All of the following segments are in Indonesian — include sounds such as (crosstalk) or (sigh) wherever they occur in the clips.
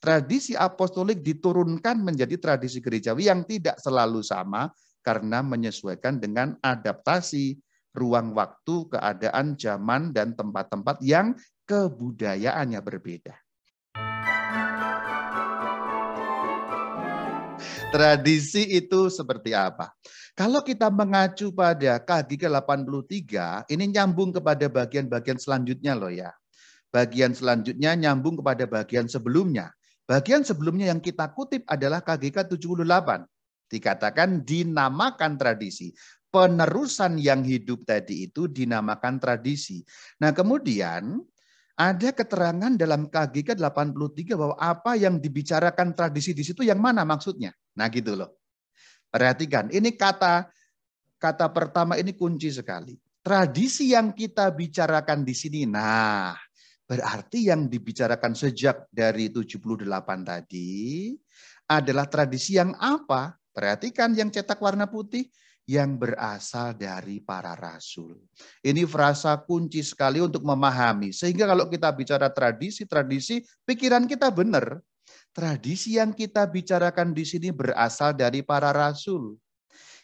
tradisi apostolik diturunkan menjadi tradisi gerejawi yang tidak selalu sama karena menyesuaikan dengan adaptasi ruang waktu, keadaan, zaman, dan tempat-tempat yang kebudayaannya berbeda. Tradisi itu seperti apa? Kalau kita mengacu pada KG ke-83, ini nyambung kepada bagian-bagian selanjutnya loh ya. Bagian selanjutnya nyambung kepada bagian sebelumnya. Bagian sebelumnya yang kita kutip adalah KGK 78. Dikatakan dinamakan tradisi. Penerusan yang hidup tadi itu dinamakan tradisi. Nah kemudian ada keterangan dalam KGK 83 bahwa apa yang dibicarakan tradisi di situ yang mana maksudnya. Nah gitu loh. Perhatikan, ini kata kata pertama ini kunci sekali. Tradisi yang kita bicarakan di sini. Nah, berarti yang dibicarakan sejak dari 78 tadi adalah tradisi yang apa? Perhatikan yang cetak warna putih yang berasal dari para rasul. Ini frasa kunci sekali untuk memahami. Sehingga kalau kita bicara tradisi-tradisi, pikiran kita benar. Tradisi yang kita bicarakan di sini berasal dari para rasul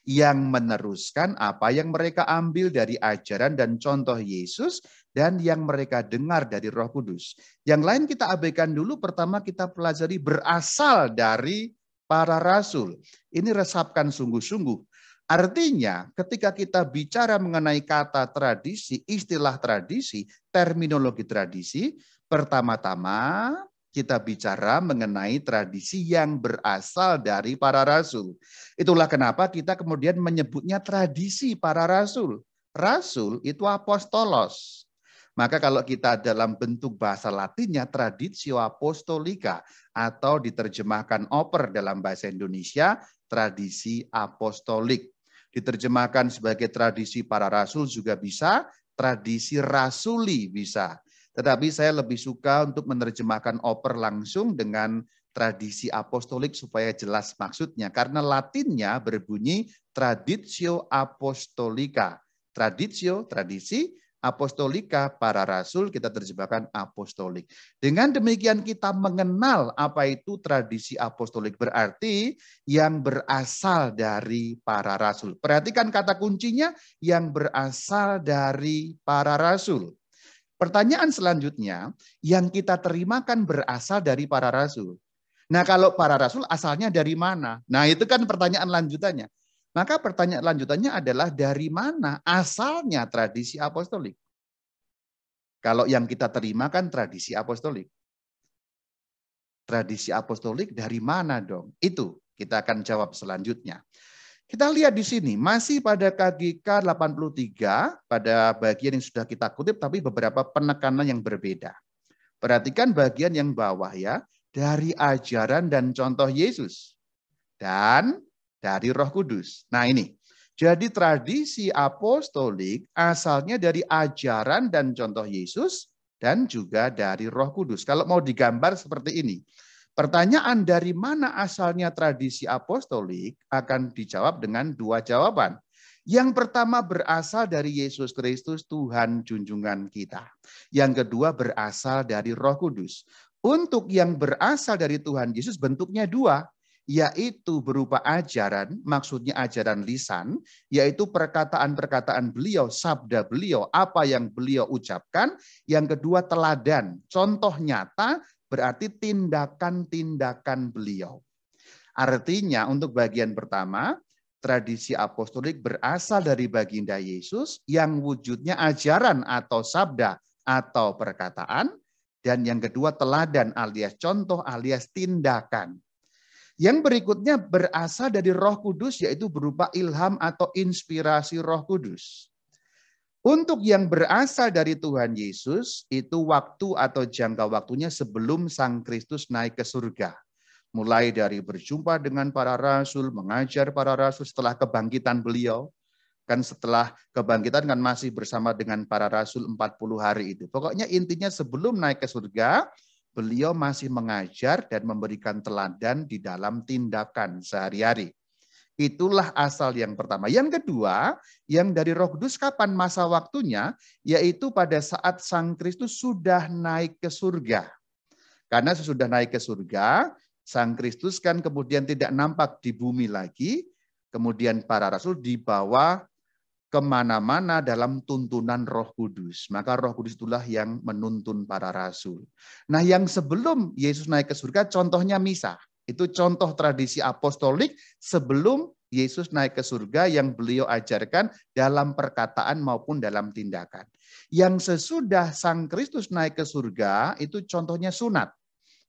yang meneruskan apa yang mereka ambil dari ajaran dan contoh Yesus dan yang mereka dengar dari Roh Kudus. Yang lain kita abaikan dulu, pertama kita pelajari berasal dari para rasul. Ini resapkan sungguh-sungguh Artinya, ketika kita bicara mengenai kata tradisi, istilah tradisi, terminologi tradisi, pertama-tama kita bicara mengenai tradisi yang berasal dari para rasul. Itulah kenapa kita kemudian menyebutnya tradisi para rasul. Rasul itu apostolos. Maka kalau kita dalam bentuk bahasa latinnya traditio apostolika atau diterjemahkan oper dalam bahasa Indonesia tradisi apostolik. Diterjemahkan sebagai tradisi para rasul juga bisa, tradisi rasuli bisa. Tetapi saya lebih suka untuk menerjemahkan oper langsung dengan tradisi apostolik supaya jelas maksudnya. Karena latinnya berbunyi traditio apostolica. Traditio, tradisi, apostolika, para rasul, kita terjemahkan apostolik. Dengan demikian kita mengenal apa itu tradisi apostolik. Berarti yang berasal dari para rasul. Perhatikan kata kuncinya yang berasal dari para rasul. Pertanyaan selanjutnya, yang kita terimakan berasal dari para rasul. Nah kalau para rasul asalnya dari mana? Nah itu kan pertanyaan lanjutannya. Maka pertanyaan lanjutannya adalah dari mana asalnya tradisi apostolik? Kalau yang kita terima kan tradisi apostolik. Tradisi apostolik dari mana dong? Itu kita akan jawab selanjutnya. Kita lihat di sini, masih pada KGK 83, pada bagian yang sudah kita kutip, tapi beberapa penekanan yang berbeda. Perhatikan bagian yang bawah ya, dari ajaran dan contoh Yesus. Dan dari Roh Kudus. Nah, ini. Jadi tradisi apostolik asalnya dari ajaran dan contoh Yesus dan juga dari Roh Kudus. Kalau mau digambar seperti ini. Pertanyaan dari mana asalnya tradisi apostolik akan dijawab dengan dua jawaban. Yang pertama berasal dari Yesus Kristus Tuhan junjungan kita. Yang kedua berasal dari Roh Kudus. Untuk yang berasal dari Tuhan Yesus bentuknya dua yaitu berupa ajaran, maksudnya ajaran lisan, yaitu perkataan-perkataan beliau, sabda beliau, apa yang beliau ucapkan. Yang kedua teladan, contoh nyata berarti tindakan-tindakan beliau. Artinya untuk bagian pertama, tradisi apostolik berasal dari baginda Yesus yang wujudnya ajaran atau sabda atau perkataan. Dan yang kedua teladan alias contoh alias tindakan. Yang berikutnya berasal dari Roh Kudus yaitu berupa ilham atau inspirasi Roh Kudus. Untuk yang berasal dari Tuhan Yesus itu waktu atau jangka waktunya sebelum Sang Kristus naik ke surga. Mulai dari berjumpa dengan para rasul, mengajar para rasul setelah kebangkitan beliau. Kan setelah kebangkitan kan masih bersama dengan para rasul 40 hari itu. Pokoknya intinya sebelum naik ke surga, beliau masih mengajar dan memberikan teladan di dalam tindakan sehari-hari. Itulah asal yang pertama. Yang kedua, yang dari Roh Kudus kapan masa waktunya? Yaitu pada saat Sang Kristus sudah naik ke surga. Karena sesudah naik ke surga, Sang Kristus kan kemudian tidak nampak di bumi lagi, kemudian para rasul dibawa ke mana-mana dalam tuntunan roh kudus. Maka roh kudus itulah yang menuntun para rasul. Nah yang sebelum Yesus naik ke surga, contohnya misa. Itu contoh tradisi apostolik sebelum Yesus naik ke surga yang beliau ajarkan dalam perkataan maupun dalam tindakan. Yang sesudah Sang Kristus naik ke surga itu contohnya sunat.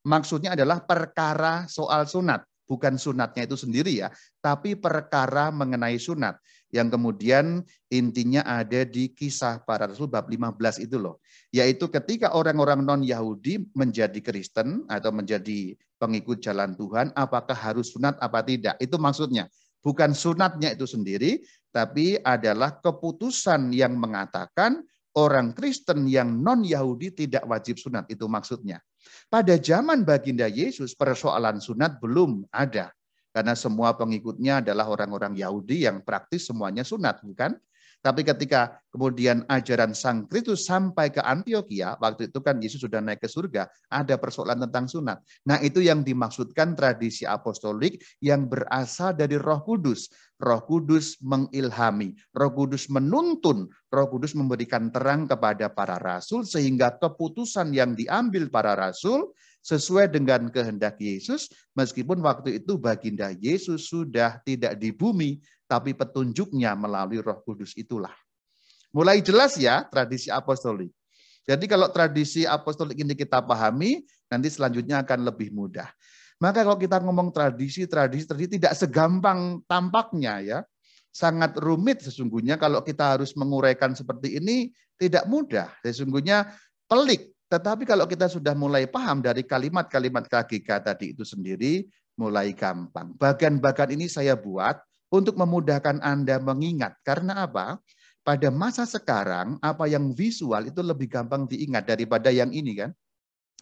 Maksudnya adalah perkara soal sunat. Bukan sunatnya itu sendiri ya, tapi perkara mengenai sunat. Yang kemudian intinya ada di kisah para rasul bab 15 itu loh. Yaitu ketika orang-orang non-Yahudi menjadi Kristen atau menjadi pengikut jalan Tuhan, apakah harus sunat apa tidak. Itu maksudnya. Bukan sunatnya itu sendiri, tapi adalah keputusan yang mengatakan orang Kristen yang non-Yahudi tidak wajib sunat. Itu maksudnya. Pada zaman baginda Yesus, persoalan sunat belum ada. Karena semua pengikutnya adalah orang-orang Yahudi yang praktis semuanya sunat, bukan? Tapi ketika kemudian ajaran Sang Kristus sampai ke Antioquia, waktu itu kan Yesus sudah naik ke surga, ada persoalan tentang sunat. Nah itu yang dimaksudkan tradisi apostolik yang berasal dari roh kudus. Roh kudus mengilhami, roh kudus menuntun, roh kudus memberikan terang kepada para rasul sehingga keputusan yang diambil para rasul sesuai dengan kehendak Yesus, meskipun waktu itu baginda Yesus sudah tidak di bumi, tapi petunjuknya melalui roh kudus itulah. Mulai jelas ya tradisi apostolik. Jadi kalau tradisi apostolik ini kita pahami, nanti selanjutnya akan lebih mudah. Maka kalau kita ngomong tradisi, tradisi, tradisi tidak segampang tampaknya ya. Sangat rumit sesungguhnya kalau kita harus menguraikan seperti ini tidak mudah. Sesungguhnya pelik tetapi kalau kita sudah mulai paham dari kalimat-kalimat KGK tadi itu sendiri, mulai gampang. Bagan-bagan ini saya buat untuk memudahkan Anda mengingat. Karena apa? Pada masa sekarang, apa yang visual itu lebih gampang diingat daripada yang ini kan?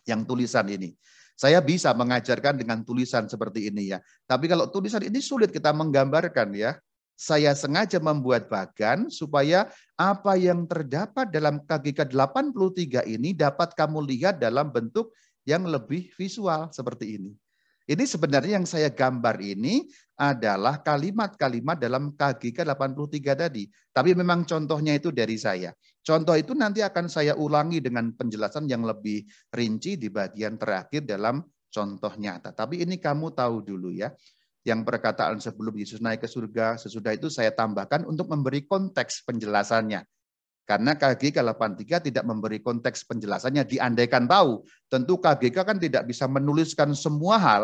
Yang tulisan ini. Saya bisa mengajarkan dengan tulisan seperti ini ya. Tapi kalau tulisan ini sulit kita menggambarkan ya saya sengaja membuat bagan supaya apa yang terdapat dalam KGK 83 ini dapat kamu lihat dalam bentuk yang lebih visual seperti ini. Ini sebenarnya yang saya gambar ini adalah kalimat-kalimat dalam KGK 83 tadi. Tapi memang contohnya itu dari saya. Contoh itu nanti akan saya ulangi dengan penjelasan yang lebih rinci di bagian terakhir dalam contoh nyata. Tapi ini kamu tahu dulu ya yang perkataan sebelum Yesus naik ke surga, sesudah itu saya tambahkan untuk memberi konteks penjelasannya. Karena KGK 83 tidak memberi konteks penjelasannya, diandaikan tahu. Tentu KGK kan tidak bisa menuliskan semua hal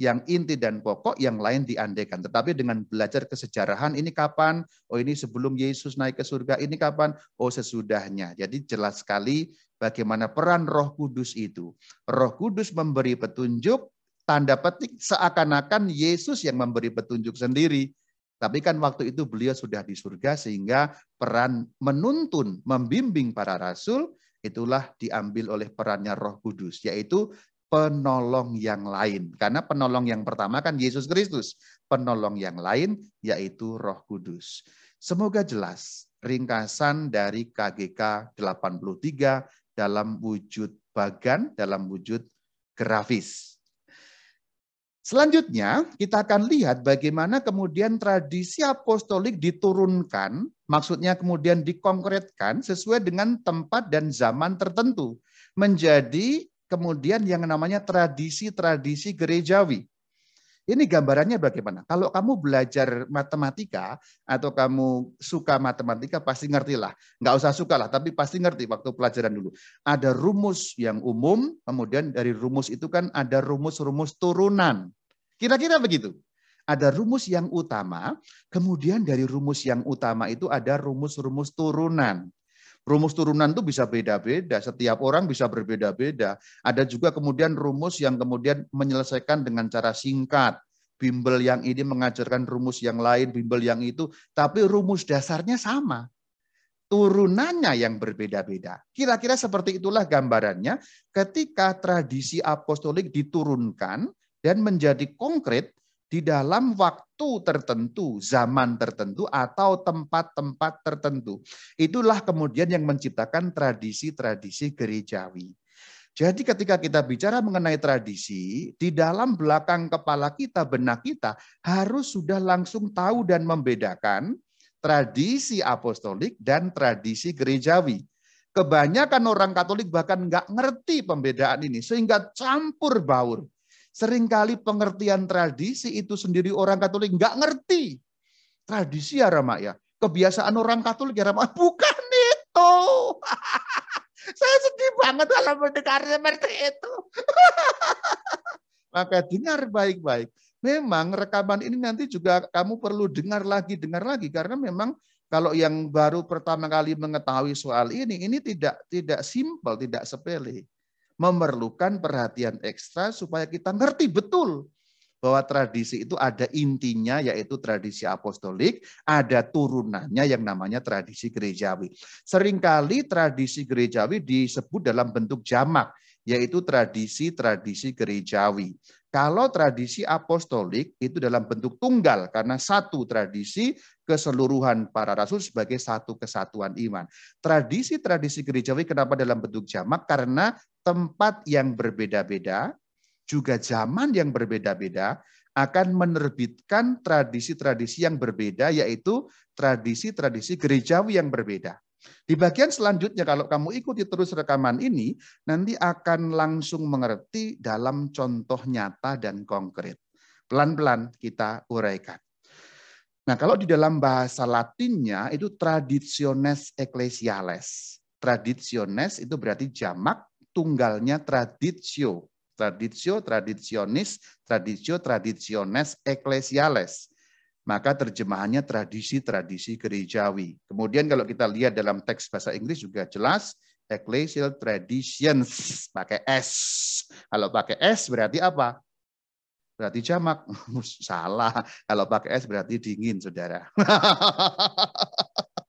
yang inti dan pokok, yang lain diandaikan. Tetapi dengan belajar kesejarahan, ini kapan? Oh ini sebelum Yesus naik ke surga, ini kapan? Oh sesudahnya. Jadi jelas sekali bagaimana peran roh kudus itu. Roh kudus memberi petunjuk, tanda petik seakan-akan Yesus yang memberi petunjuk sendiri. Tapi kan waktu itu beliau sudah di surga sehingga peran menuntun, membimbing para rasul itulah diambil oleh perannya Roh Kudus, yaitu penolong yang lain. Karena penolong yang pertama kan Yesus Kristus, penolong yang lain yaitu Roh Kudus. Semoga jelas ringkasan dari KGK 83 dalam wujud bagan, dalam wujud grafis. Selanjutnya, kita akan lihat bagaimana kemudian tradisi apostolik diturunkan, maksudnya kemudian dikonkretkan sesuai dengan tempat dan zaman tertentu, menjadi kemudian yang namanya tradisi-tradisi gerejawi. Ini gambarannya bagaimana? Kalau kamu belajar matematika atau kamu suka matematika pasti ngerti lah. Nggak usah suka lah, tapi pasti ngerti waktu pelajaran dulu. Ada rumus yang umum, kemudian dari rumus itu kan ada rumus-rumus turunan. Kira-kira begitu. Ada rumus yang utama, kemudian dari rumus yang utama itu ada rumus-rumus turunan. Rumus turunan itu bisa beda-beda, setiap orang bisa berbeda-beda. Ada juga kemudian rumus yang kemudian menyelesaikan dengan cara singkat. Bimbel yang ini mengajarkan rumus yang lain, bimbel yang itu, tapi rumus dasarnya sama. Turunannya yang berbeda-beda. Kira-kira seperti itulah gambarannya ketika tradisi apostolik diturunkan dan menjadi konkret di dalam waktu tertentu, zaman tertentu, atau tempat-tempat tertentu. Itulah kemudian yang menciptakan tradisi-tradisi gerejawi. Jadi ketika kita bicara mengenai tradisi, di dalam belakang kepala kita, benak kita harus sudah langsung tahu dan membedakan tradisi apostolik dan tradisi gerejawi. Kebanyakan orang Katolik bahkan nggak ngerti pembedaan ini, sehingga campur baur. Seringkali pengertian tradisi itu sendiri orang Katolik nggak ngerti. Tradisi ya Rama ya, kebiasaan orang Katolik ya Rama, (laughs) bukan itu. (laughs) Saya sedih banget kalau mendengar seperti itu. (laughs) Maka dengar baik-baik. Memang rekaman ini nanti juga kamu perlu dengar lagi, dengar lagi karena memang kalau yang baru pertama kali mengetahui soal ini, ini tidak tidak simpel, tidak sepele. Memerlukan perhatian ekstra supaya kita ngerti betul bahwa tradisi itu ada intinya yaitu tradisi apostolik, ada turunannya yang namanya tradisi gerejawi. Seringkali tradisi gerejawi disebut dalam bentuk jamak, yaitu tradisi-tradisi gerejawi. Kalau tradisi apostolik itu dalam bentuk tunggal karena satu tradisi keseluruhan para rasul sebagai satu kesatuan iman. Tradisi-tradisi gerejawi kenapa dalam bentuk jamak? Karena tempat yang berbeda-beda, juga zaman yang berbeda-beda akan menerbitkan tradisi-tradisi yang berbeda, yaitu tradisi-tradisi gerejawi yang berbeda. Di bagian selanjutnya, kalau kamu ikuti terus rekaman ini, nanti akan langsung mengerti dalam contoh nyata dan konkret. Pelan-pelan kita uraikan. Nah, kalau di dalam bahasa Latinnya itu traditiones ecclesiales. Traditiones itu berarti jamak, tunggalnya traditio traditio traditionis, traditio traditiones ecclesiales. Maka terjemahannya tradisi-tradisi gerejawi. Kemudian kalau kita lihat dalam teks bahasa Inggris juga jelas ecclesial traditions pakai S. Kalau pakai S berarti apa? Berarti jamak. (laughs) Salah. Kalau pakai S berarti dingin, Saudara. (laughs)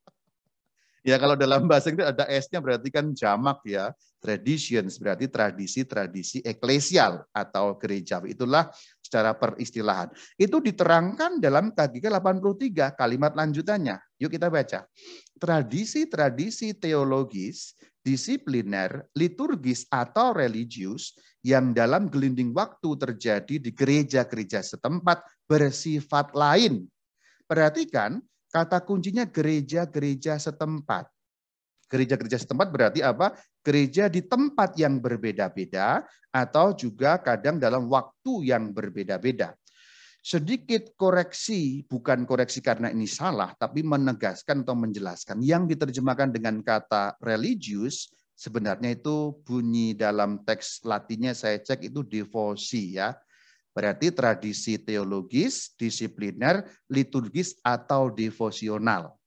Ya kalau dalam bahasa Inggris ada S-nya berarti kan jamak ya. Traditions berarti tradisi-tradisi eklesial atau gerejawi. Itulah secara peristilahan. Itu diterangkan dalam KGK 83 kalimat lanjutannya. Yuk kita baca. Tradisi-tradisi teologis, disipliner, liturgis atau religius yang dalam gelinding waktu terjadi di gereja-gereja setempat bersifat lain. Perhatikan, Kata kuncinya gereja-gereja setempat. Gereja-gereja setempat berarti apa? Gereja di tempat yang berbeda-beda atau juga kadang dalam waktu yang berbeda-beda. Sedikit koreksi, bukan koreksi karena ini salah, tapi menegaskan atau menjelaskan. Yang diterjemahkan dengan kata religius, sebenarnya itu bunyi dalam teks latinnya saya cek itu devosi ya. Berarti tradisi teologis, disipliner, liturgis, atau devosional.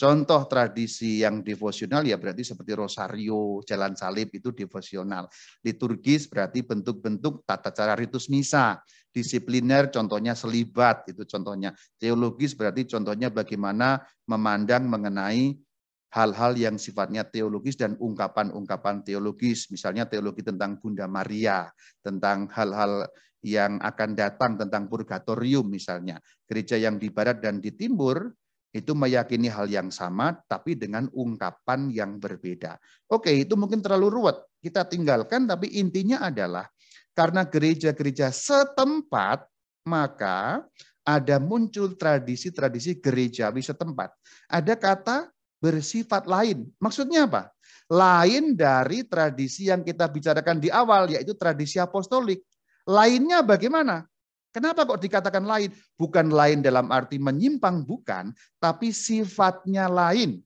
Contoh tradisi yang devosional ya berarti seperti rosario, jalan salib itu devosional. Liturgis berarti bentuk-bentuk tata cara ritus misa. Disipliner contohnya selibat itu contohnya. Teologis berarti contohnya bagaimana memandang mengenai hal-hal yang sifatnya teologis dan ungkapan-ungkapan teologis. Misalnya teologi tentang Bunda Maria, tentang hal-hal yang akan datang tentang purgatorium misalnya. Gereja yang di barat dan di timur itu meyakini hal yang sama tapi dengan ungkapan yang berbeda. Oke, itu mungkin terlalu ruwet. Kita tinggalkan tapi intinya adalah karena gereja-gereja setempat maka ada muncul tradisi-tradisi gerejawi setempat. Ada kata bersifat lain. Maksudnya apa? Lain dari tradisi yang kita bicarakan di awal, yaitu tradisi apostolik. Lainnya bagaimana? Kenapa kok dikatakan lain? Bukan lain dalam arti menyimpang, bukan, tapi sifatnya lain.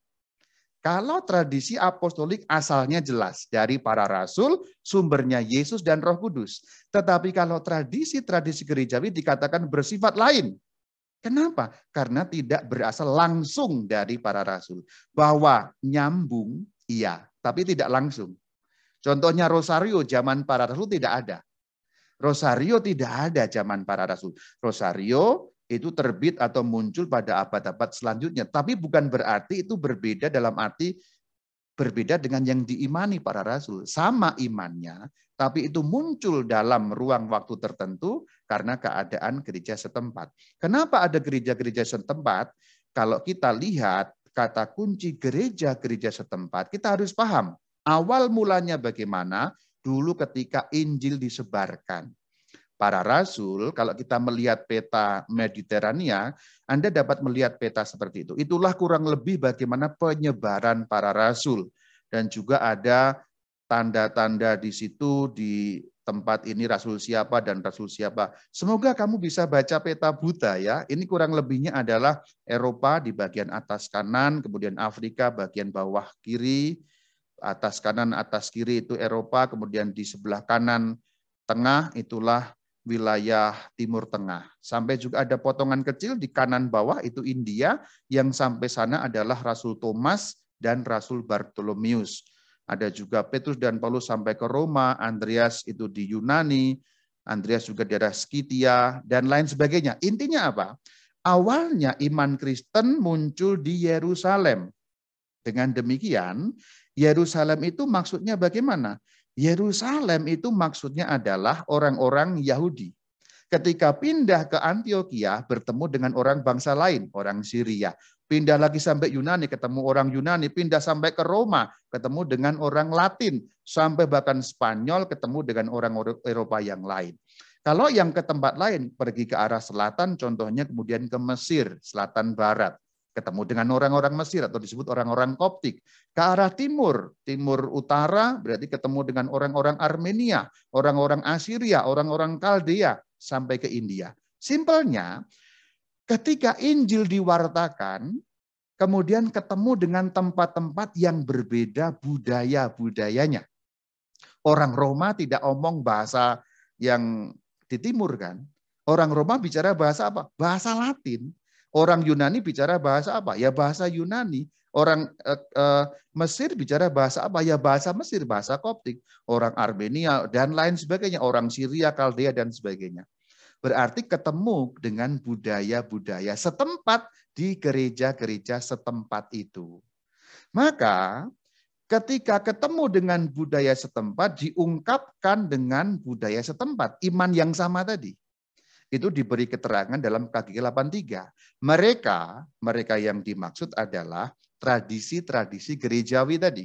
Kalau tradisi apostolik asalnya jelas dari para rasul, sumbernya Yesus dan Roh Kudus. Tetapi kalau tradisi-tradisi gerejawi dikatakan bersifat lain. Kenapa? Karena tidak berasal langsung dari para rasul. Bahwa nyambung, iya, tapi tidak langsung. Contohnya Rosario zaman para rasul tidak ada. Rosario tidak ada zaman para rasul. Rosario itu terbit atau muncul pada abad-abad selanjutnya. Tapi bukan berarti itu berbeda dalam arti berbeda dengan yang diimani para rasul. Sama imannya, tapi itu muncul dalam ruang waktu tertentu karena keadaan gereja setempat. Kenapa ada gereja-gereja setempat? Kalau kita lihat kata kunci gereja-gereja setempat, kita harus paham awal mulanya bagaimana, dulu ketika Injil disebarkan. Para rasul, kalau kita melihat peta Mediterania, Anda dapat melihat peta seperti itu. Itulah kurang lebih bagaimana penyebaran para rasul. Dan juga ada tanda-tanda di situ di tempat ini rasul siapa dan rasul siapa. Semoga kamu bisa baca peta buta ya. Ini kurang lebihnya adalah Eropa di bagian atas kanan, kemudian Afrika bagian bawah kiri, atas kanan atas kiri itu Eropa, kemudian di sebelah kanan tengah itulah wilayah Timur Tengah. Sampai juga ada potongan kecil di kanan bawah itu India, yang sampai sana adalah Rasul Thomas dan Rasul Bartolomeus. Ada juga Petrus dan Paulus sampai ke Roma, Andreas itu di Yunani, Andreas juga di daerah Skitia, dan lain sebagainya. Intinya apa? Awalnya iman Kristen muncul di Yerusalem. Dengan demikian, Yerusalem itu maksudnya bagaimana? Yerusalem itu maksudnya adalah orang-orang Yahudi. Ketika pindah ke Antioquia, bertemu dengan orang bangsa lain, orang Syria pindah lagi sampai Yunani, ketemu orang Yunani, pindah sampai ke Roma, ketemu dengan orang Latin, sampai bahkan Spanyol, ketemu dengan orang Eropa yang lain. Kalau yang ke tempat lain, pergi ke arah selatan, contohnya kemudian ke Mesir, selatan barat, ketemu dengan orang-orang Mesir atau disebut orang-orang Koptik. Ke arah timur, timur utara berarti ketemu dengan orang-orang Armenia, orang-orang Assyria, orang-orang Kaldea, sampai ke India. Simpelnya, Ketika Injil diwartakan, kemudian ketemu dengan tempat-tempat yang berbeda budaya-budayanya. Orang Roma tidak omong bahasa yang di timur kan. Orang Roma bicara bahasa apa? Bahasa Latin. Orang Yunani bicara bahasa apa? Ya bahasa Yunani. Orang eh, eh, Mesir bicara bahasa apa? Ya bahasa Mesir, bahasa Koptik. Orang Armenia dan lain sebagainya. Orang Syria, Kaldea dan sebagainya berarti ketemu dengan budaya-budaya setempat di gereja-gereja setempat itu. Maka ketika ketemu dengan budaya setempat diungkapkan dengan budaya setempat, iman yang sama tadi. Itu diberi keterangan dalam KG 83. Mereka, mereka yang dimaksud adalah tradisi-tradisi gerejawi tadi.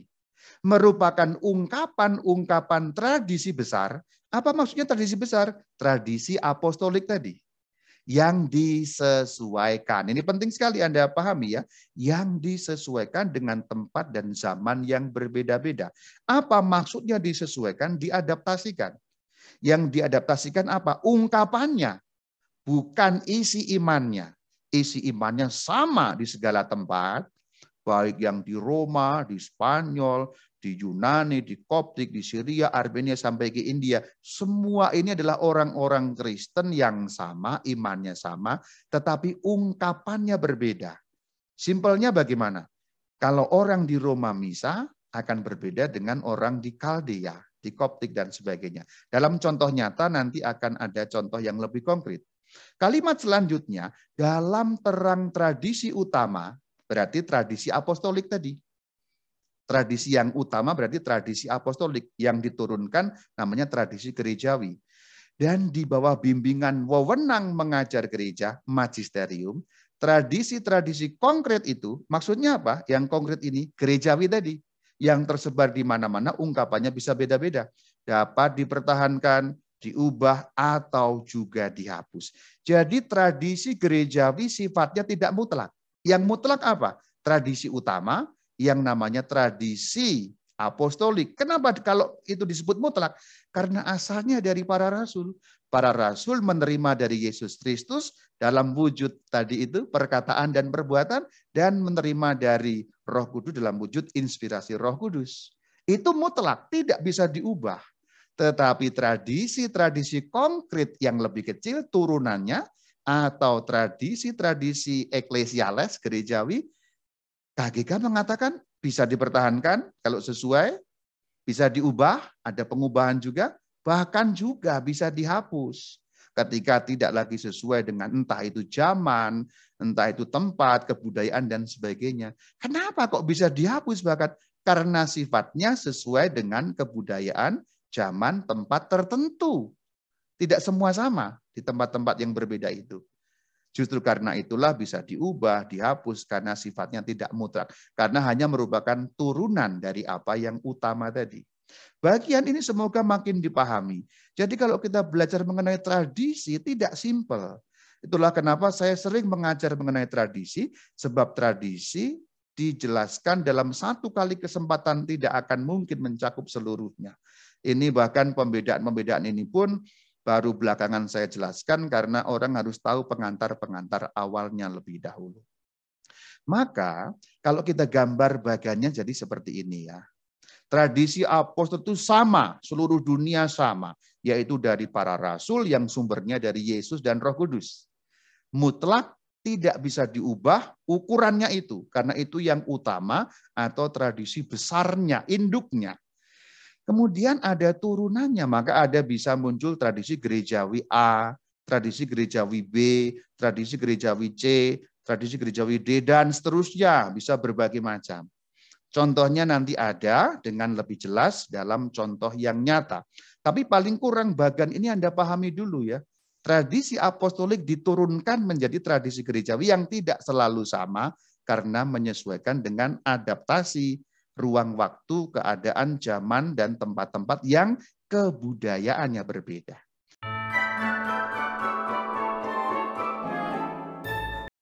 Merupakan ungkapan-ungkapan tradisi besar apa maksudnya tradisi besar? Tradisi apostolik tadi. Yang disesuaikan. Ini penting sekali Anda pahami ya. Yang disesuaikan dengan tempat dan zaman yang berbeda-beda. Apa maksudnya disesuaikan? Diadaptasikan. Yang diadaptasikan apa? Ungkapannya. Bukan isi imannya. Isi imannya sama di segala tempat. Baik yang di Roma, di Spanyol, di Yunani, di Koptik, di Syria, Armenia sampai ke India. Semua ini adalah orang-orang Kristen yang sama, imannya sama, tetapi ungkapannya berbeda. Simpelnya bagaimana? Kalau orang di Roma misa akan berbeda dengan orang di Kaldea, di Koptik dan sebagainya. Dalam contoh nyata nanti akan ada contoh yang lebih konkret. Kalimat selanjutnya, dalam terang tradisi utama, berarti tradisi apostolik tadi. Tradisi yang utama berarti tradisi apostolik yang diturunkan namanya tradisi gerejawi. Dan di bawah bimbingan wewenang mengajar gereja, magisterium, tradisi-tradisi konkret itu maksudnya apa? Yang konkret ini gerejawi tadi yang tersebar di mana-mana ungkapannya bisa beda-beda. Dapat dipertahankan, diubah atau juga dihapus. Jadi tradisi gerejawi sifatnya tidak mutlak. Yang mutlak apa? Tradisi utama, yang namanya tradisi apostolik. Kenapa kalau itu disebut mutlak? Karena asalnya dari para rasul. Para rasul menerima dari Yesus Kristus dalam wujud tadi itu perkataan dan perbuatan dan menerima dari Roh Kudus dalam wujud inspirasi Roh Kudus. Itu mutlak, tidak bisa diubah. Tetapi tradisi-tradisi konkret yang lebih kecil turunannya atau tradisi-tradisi eklesiales gerejawi KGK mengatakan bisa dipertahankan kalau sesuai, bisa diubah, ada pengubahan juga, bahkan juga bisa dihapus ketika tidak lagi sesuai dengan entah itu zaman, entah itu tempat, kebudayaan, dan sebagainya. Kenapa kok bisa dihapus bahkan? Karena sifatnya sesuai dengan kebudayaan, zaman, tempat tertentu. Tidak semua sama di tempat-tempat yang berbeda itu. Justru karena itulah bisa diubah, dihapus karena sifatnya tidak mutlak. Karena hanya merupakan turunan dari apa yang utama tadi. Bagian ini semoga makin dipahami. Jadi kalau kita belajar mengenai tradisi tidak simpel. Itulah kenapa saya sering mengajar mengenai tradisi, sebab tradisi dijelaskan dalam satu kali kesempatan tidak akan mungkin mencakup seluruhnya. Ini bahkan pembedaan-pembedaan ini pun baru belakangan saya jelaskan karena orang harus tahu pengantar-pengantar awalnya lebih dahulu. Maka kalau kita gambar bagiannya jadi seperti ini ya. Tradisi apostol itu sama, seluruh dunia sama, yaitu dari para rasul yang sumbernya dari Yesus dan Roh Kudus. Mutlak tidak bisa diubah ukurannya itu, karena itu yang utama atau tradisi besarnya, induknya. Kemudian ada turunannya, maka ada bisa muncul tradisi gerejawi A, tradisi gerejawi B, tradisi gerejawi C, tradisi gerejawi D, dan seterusnya, bisa berbagai macam. Contohnya nanti ada dengan lebih jelas dalam contoh yang nyata. Tapi paling kurang bagian ini Anda pahami dulu ya. Tradisi apostolik diturunkan menjadi tradisi gerejawi yang tidak selalu sama karena menyesuaikan dengan adaptasi ruang waktu, keadaan, zaman, dan tempat-tempat yang kebudayaannya berbeda.